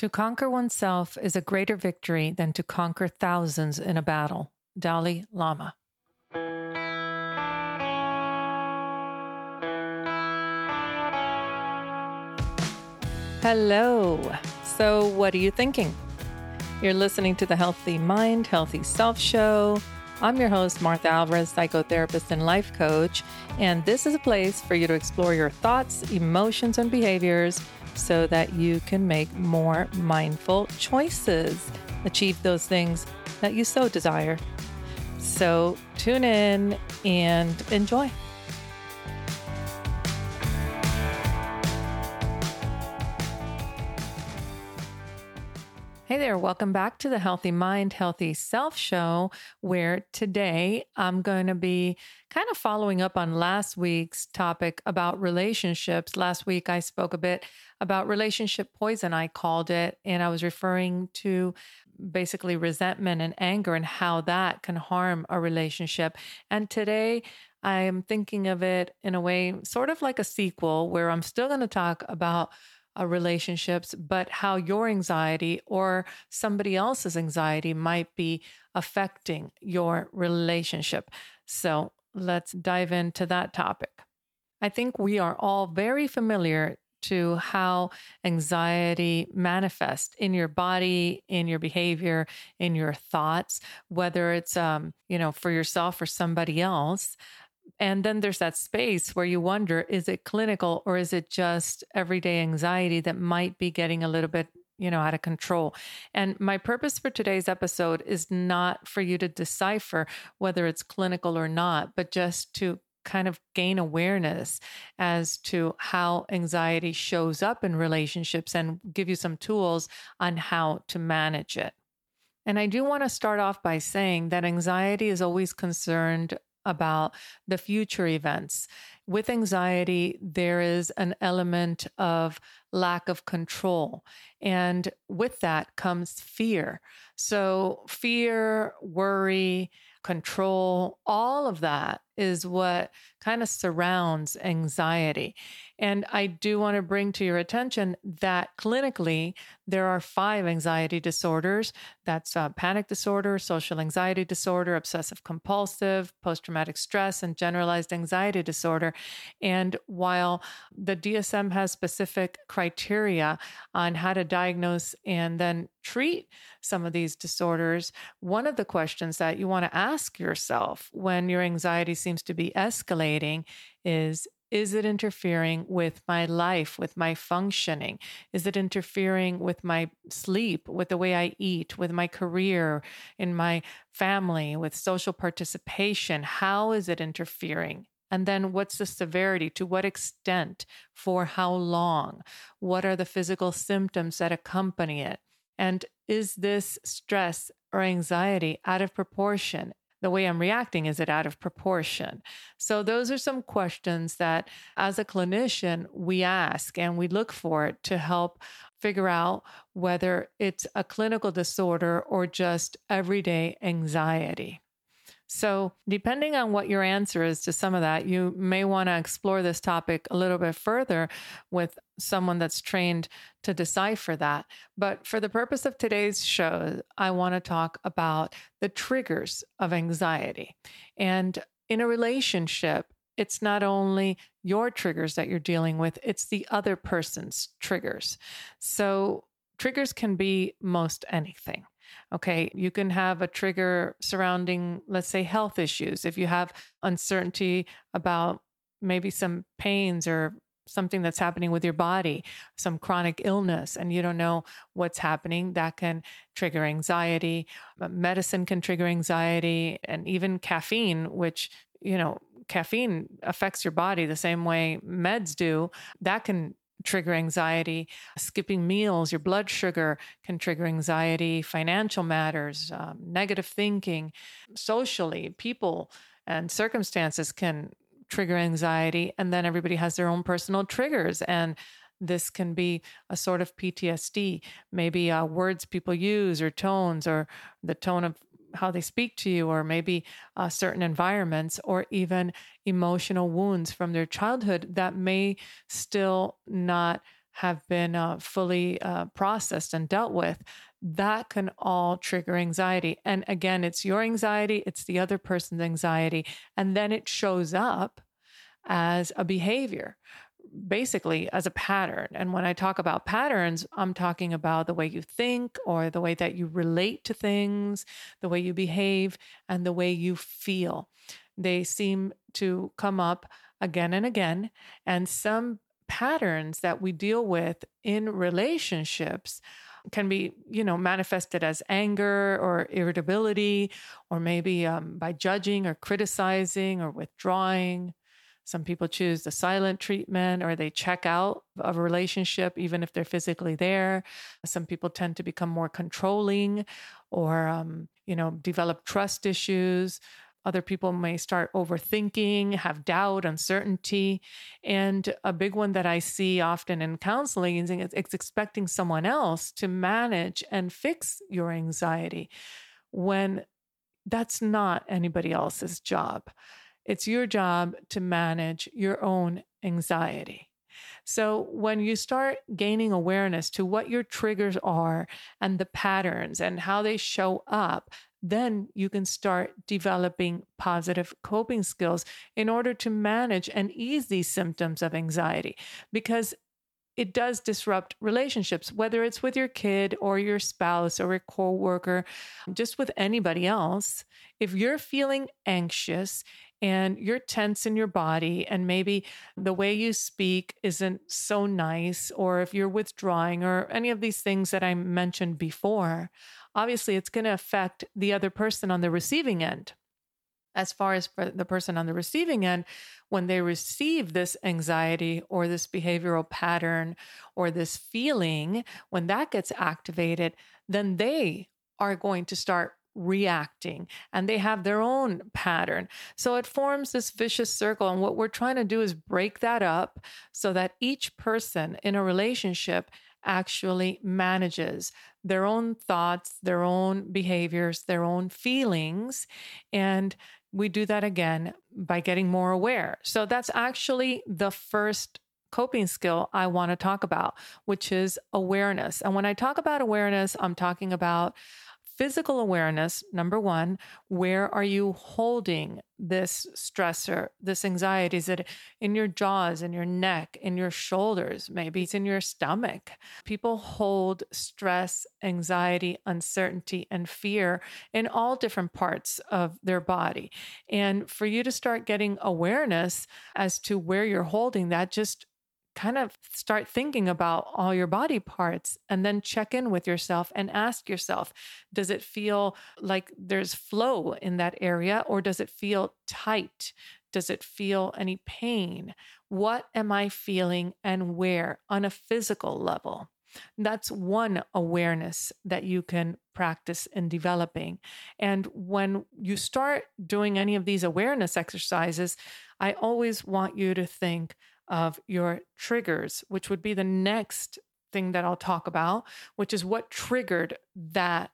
To conquer oneself is a greater victory than to conquer thousands in a battle. Dalai Lama. Hello. So, what are you thinking? You're listening to the Healthy Mind, Healthy Self show. I'm your host, Martha Alvarez, psychotherapist and life coach, and this is a place for you to explore your thoughts, emotions, and behaviors so that you can make more mindful choices, achieve those things that you so desire. So tune in and enjoy. Hey there, welcome back to the Healthy Mind, Healthy Self show, where today I'm going to be kind of following up on last week's topic about relationships. Last week I spoke a bit about relationship poison, I called it, and I was referring to basically resentment and anger and how that can harm a relationship. And today I am thinking of it in a way sort of like a sequel where I'm still going to talk about uh, relationships, but how your anxiety or somebody else's anxiety might be affecting your relationship. So let's dive into that topic. I think we are all very familiar to how anxiety manifests in your body, in your behavior, in your thoughts, whether it's um, you know for yourself or somebody else. And then there's that space where you wonder is it clinical or is it just everyday anxiety that might be getting a little bit you know, out of control. And my purpose for today's episode is not for you to decipher whether it's clinical or not, but just to kind of gain awareness as to how anxiety shows up in relationships and give you some tools on how to manage it. And I do want to start off by saying that anxiety is always concerned about the future events. With anxiety, there is an element of lack of control. And with that comes fear. So, fear, worry, control, all of that is what kind of surrounds anxiety. And I do want to bring to your attention that clinically, there are five anxiety disorders that's uh, panic disorder, social anxiety disorder, obsessive compulsive, post traumatic stress, and generalized anxiety disorder. And while the DSM has specific criteria on how to diagnose and then treat some of these disorders, one of the questions that you want to ask yourself when your anxiety seems to be escalating is is it interfering with my life, with my functioning? Is it interfering with my sleep, with the way I eat, with my career, in my family, with social participation? How is it interfering? And then what's the severity? To what extent? For how long? What are the physical symptoms that accompany it? And is this stress or anxiety out of proportion? The way I'm reacting, is it out of proportion? So, those are some questions that as a clinician, we ask and we look for it to help figure out whether it's a clinical disorder or just everyday anxiety. So, depending on what your answer is to some of that, you may want to explore this topic a little bit further with someone that's trained to decipher that. But for the purpose of today's show, I want to talk about the triggers of anxiety. And in a relationship, it's not only your triggers that you're dealing with, it's the other person's triggers. So, triggers can be most anything. Okay, you can have a trigger surrounding, let's say, health issues. If you have uncertainty about maybe some pains or something that's happening with your body, some chronic illness, and you don't know what's happening, that can trigger anxiety. Medicine can trigger anxiety, and even caffeine, which, you know, caffeine affects your body the same way meds do, that can trigger anxiety. Skipping meals, your blood sugar can trigger anxiety, financial matters, um, negative thinking, socially, people and circumstances can trigger anxiety. And then everybody has their own personal triggers. And this can be a sort of PTSD, maybe uh, words people use or tones or the tone of how they speak to you, or maybe uh, certain environments, or even emotional wounds from their childhood that may still not have been uh, fully uh, processed and dealt with, that can all trigger anxiety. And again, it's your anxiety, it's the other person's anxiety. And then it shows up as a behavior, basically as a pattern. And when I talk about patterns, I'm talking about the way you think or the way that you relate to things, the way you behave, and the way you feel. They seem to come up again and again. And some patterns that we deal with in relationships can be, you know, manifested as anger or irritability, or maybe um, by judging or criticizing or withdrawing. Some people choose the silent treatment or they check out of a relationship even if they're physically there. Some people tend to become more controlling or, um, you know, develop trust issues. Other people may start overthinking, have doubt, uncertainty. And a big one that I see often in counseling is it's expecting someone else to manage and fix your anxiety when that's not anybody else's job. It's your job to manage your own anxiety. So, when you start gaining awareness to what your triggers are and the patterns and how they show up, then you can start developing positive coping skills in order to manage and ease these symptoms of anxiety because it does disrupt relationships whether it's with your kid or your spouse or a coworker just with anybody else if you're feeling anxious and you're tense in your body and maybe the way you speak isn't so nice or if you're withdrawing or any of these things that I mentioned before obviously it's going to affect the other person on the receiving end. As far as for the person on the receiving end, when they receive this anxiety or this behavioral pattern or this feeling, when that gets activated, then they are going to start reacting and they have their own pattern. So it forms this vicious circle. And what we're trying to do is break that up so that each person in a relationship actually manages their own thoughts, their own behaviors, their own feelings. And we do that again by getting more aware. So that's actually the first coping skill I want to talk about, which is awareness. And when I talk about awareness, I'm talking about physical awareness, number one, where are you holding this stressor, this anxiety? Is it in your jaws, in your neck, in your shoulders? Maybe it's in your stomach. People hold stress, anxiety, uncertainty, and fear in all different parts of their body. And for you to start getting awareness as to where you're holding that, just kind of start thinking about all your body parts and then check in with yourself and ask yourself does it feel like there's flow in that area or does it feel tight? Does it feel any pain? What am I feeling and where on a physical level? That's one awareness that you can practice in developing. And when you start doing any of these awareness exercises, I always want you to think of your triggers, which would be the next thing that I'll talk about, which is what triggered that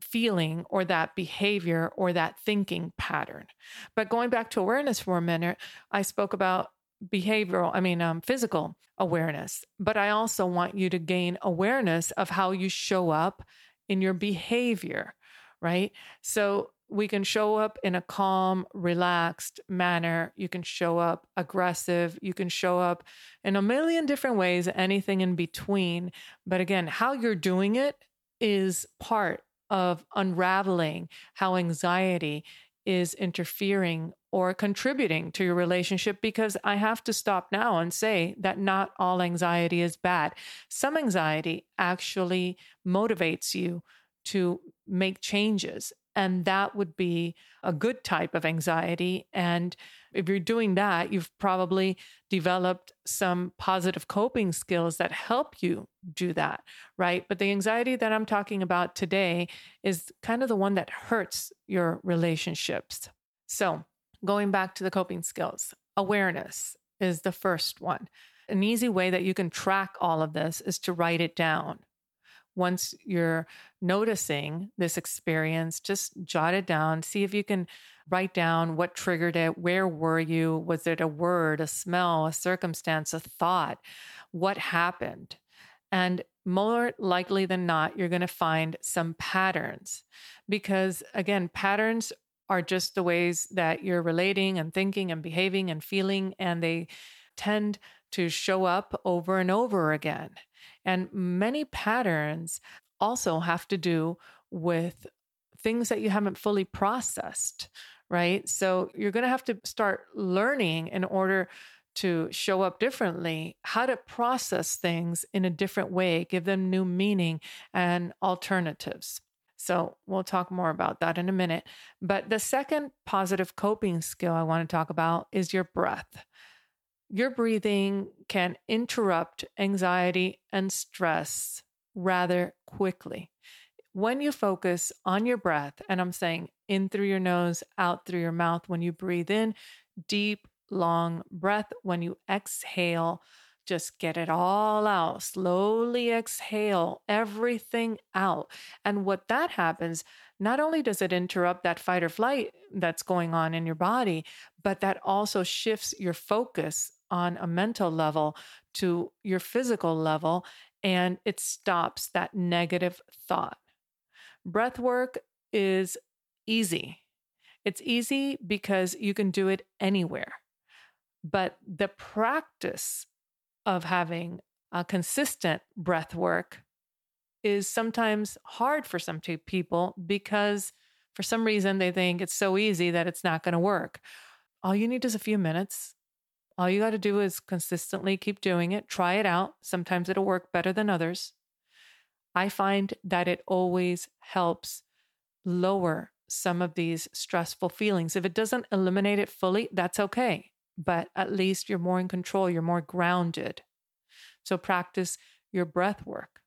feeling or that behavior or that thinking pattern. But going back to awareness for a minute, I spoke about behavioral, I mean, um, physical awareness, but I also want you to gain awareness of how you show up in your behavior, right? So we can show up in a calm, relaxed manner. You can show up aggressive. You can show up in a million different ways, anything in between. But again, how you're doing it is part of unraveling how anxiety is interfering or contributing to your relationship because I have to stop now and say that not all anxiety is bad. Some anxiety actually motivates you to make changes and that would be a good type of anxiety. And if you're doing that, you've probably developed some positive coping skills that help you do that, right? But the anxiety that I'm talking about today is kind of the one that hurts your relationships. So, going back to the coping skills, awareness is the first one. An easy way that you can track all of this is to write it down once you're noticing this experience, just jot it down. See if you can write down what triggered it. Where were you? Was it a word, a smell, a circumstance, a thought? what happened. And more likely than not, you're going to find some patterns because, again, patterns are just the ways that you're relating and thinking and behaving and feeling, and they tend to show up over and over again. And many patterns also have to do with things that you haven't fully processed, right? So you're going to have to start learning in order to show up differently, how to process things in a different way, give them new meaning and alternatives. So we'll talk more about that in a minute. But the second positive coping skill I want to talk about is your breath. Your breathing can interrupt anxiety and stress rather quickly. When you focus on your breath, and I'm saying in through your nose, out through your mouth, when you breathe in, deep, long breath. When you exhale, just get it all out. Slowly exhale everything out. And what that happens, not only does it interrupt that fight or flight that's going on in your body, but that also shifts your focus on a mental level to your physical level and it stops that negative thought. Breath work is easy. It's easy because you can do it anywhere. But the practice of having a consistent breath work is sometimes hard for some people because for some reason they think it's so easy that it's not going to work. All you need is a few minutes all you got to do is consistently keep doing it, try it out. Sometimes it'll work better than others. I find that it always helps lower some of these stressful feelings. If it doesn't eliminate it fully, that's okay. But at least you're more in control, you're more grounded. So practice your breath work.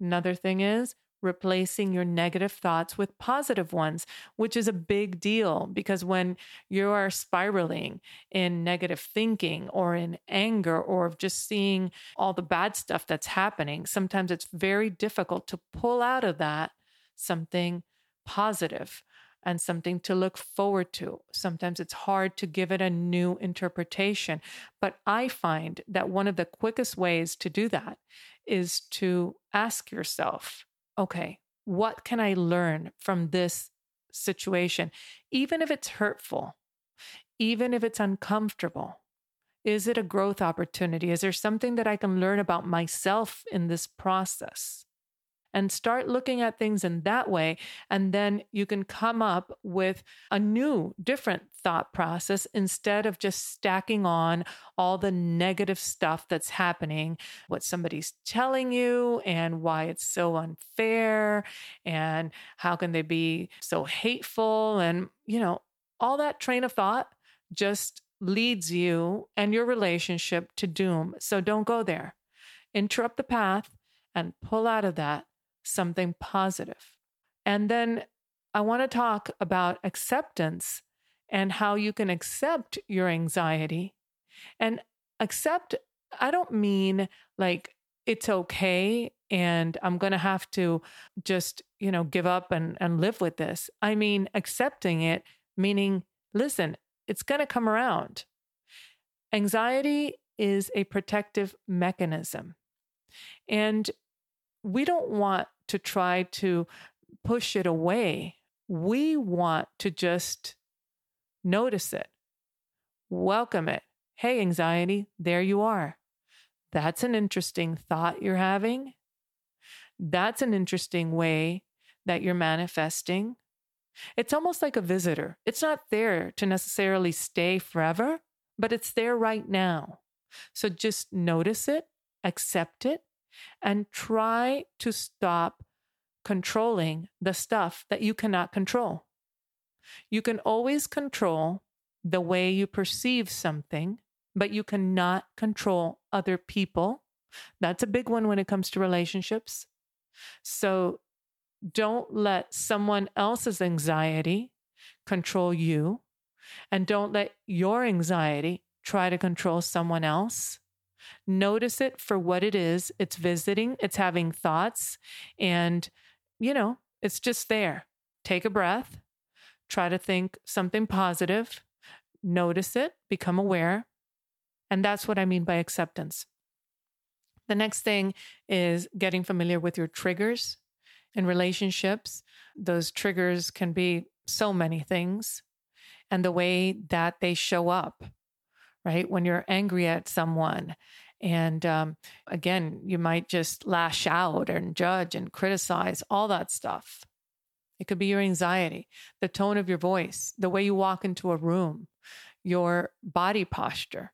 Another thing is replacing your negative thoughts with positive ones, which is a big deal because when you are spiraling in negative thinking or in anger or just seeing all the bad stuff that's happening, sometimes it's very difficult to pull out of that something positive and something to look forward to. Sometimes it's hard to give it a new interpretation. But I find that one of the quickest ways to do that is to ask yourself, okay, what can I learn from this situation? Even if it's hurtful, even if it's uncomfortable, is it a growth opportunity? Is there something that I can learn about myself in this process? And start looking at things in that way. And then you can come up with a new, different thought process instead of just stacking on all the negative stuff that's happening, what somebody's telling you, and why it's so unfair, and how can they be so hateful. And, you know, all that train of thought just leads you and your relationship to doom. So don't go there. Interrupt the path and pull out of that something positive. And then I want to talk about acceptance and how you can accept your anxiety. And accept, I don't mean like it's okay and I'm going to have to just, you know, give up and, and live with this. I mean, accepting it, meaning, listen, it's going to come around. Anxiety is a protective mechanism. And we don't want to try to push it away. We want to just notice it, welcome it. Hey, anxiety, there you are. That's an interesting thought you're having. That's an interesting way that you're manifesting. It's almost like a visitor. It's not there to necessarily stay forever, but it's there right now. So just notice it, accept it, and try to stop controlling the stuff that you cannot control. You can always control the way you perceive something, but you cannot control other people. That's a big one when it comes to relationships. So don't let someone else's anxiety control you, and don't let your anxiety try to control someone else. Notice it for what it is. It's visiting, it's having thoughts, and, you know, it's just there. Take a breath, try to think something positive, notice it, become aware. And that's what I mean by acceptance. The next thing is getting familiar with your triggers in relationships. Those triggers can be so many things and the way that they show up, right? When you're angry at someone. And um, again, you might just lash out and judge and criticize, all that stuff. It could be your anxiety, the tone of your voice, the way you walk into a room, your body posture.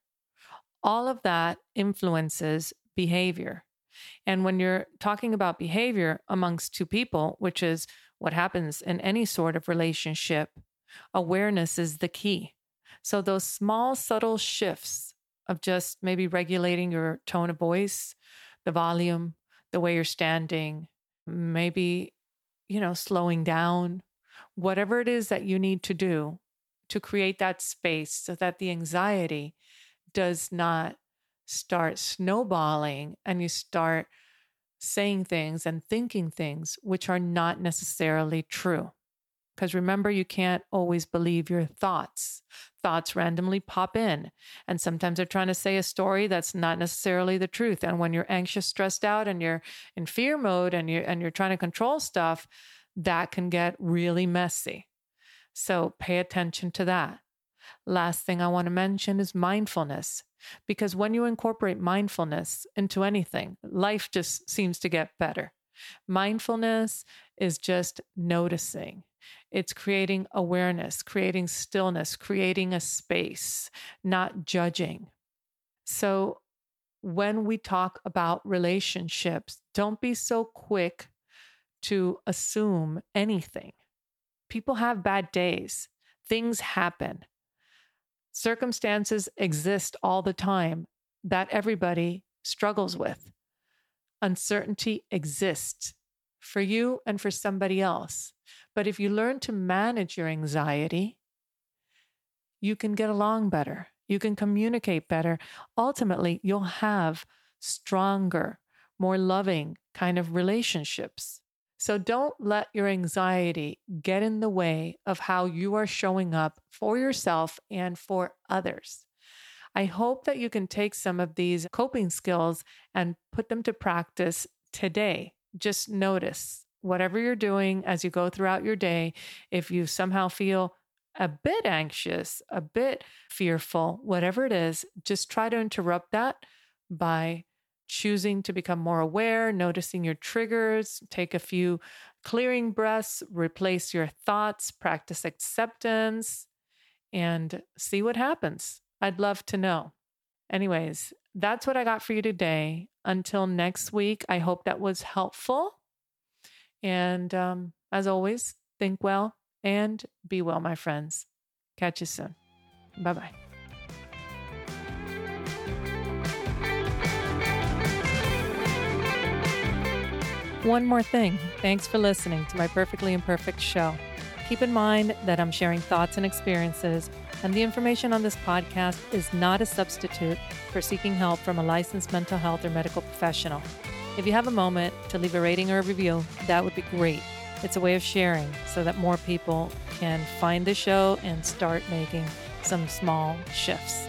All of that influences behavior. And when you're talking about behavior amongst two people, which is what happens in any sort of relationship, awareness is the key. So, those small, subtle shifts of just maybe regulating your tone of voice, the volume, the way you're standing, maybe you know, slowing down, whatever it is that you need to do to create that space so that the anxiety does not start snowballing and you start saying things and thinking things which are not necessarily true. Because remember, you can't always believe your thoughts. Thoughts randomly pop in. And sometimes they're trying to say a story that's not necessarily the truth. And when you're anxious, stressed out, and you're in fear mode and you're, and you're trying to control stuff, that can get really messy. So pay attention to that. Last thing I want to mention is mindfulness. Because when you incorporate mindfulness into anything, life just seems to get better. Mindfulness is just noticing. It's creating awareness, creating stillness, creating a space, not judging. So, when we talk about relationships, don't be so quick to assume anything. People have bad days, things happen, circumstances exist all the time that everybody struggles with. Uncertainty exists for you and for somebody else. But if you learn to manage your anxiety, you can get along better. You can communicate better. Ultimately, you'll have stronger, more loving kind of relationships. So don't let your anxiety get in the way of how you are showing up for yourself and for others. I hope that you can take some of these coping skills and put them to practice today. Just notice whatever you're doing as you go throughout your day. If you somehow feel a bit anxious, a bit fearful, whatever it is, just try to interrupt that by choosing to become more aware, noticing your triggers, take a few clearing breaths, replace your thoughts, practice acceptance, and see what happens. I'd love to know. Anyways, that's what I got for you today. Until next week, I hope that was helpful. And um, as always, think well and be well, my friends. Catch you soon. Bye bye. One more thing. Thanks for listening to my Perfectly Imperfect show. Keep in mind that I'm sharing thoughts and experiences, and the information on this podcast is not a substitute for seeking help from a licensed mental health or medical professional. If you have a moment to leave a rating or a review, that would be great. It's a way of sharing so that more people can find the show and start making some small shifts.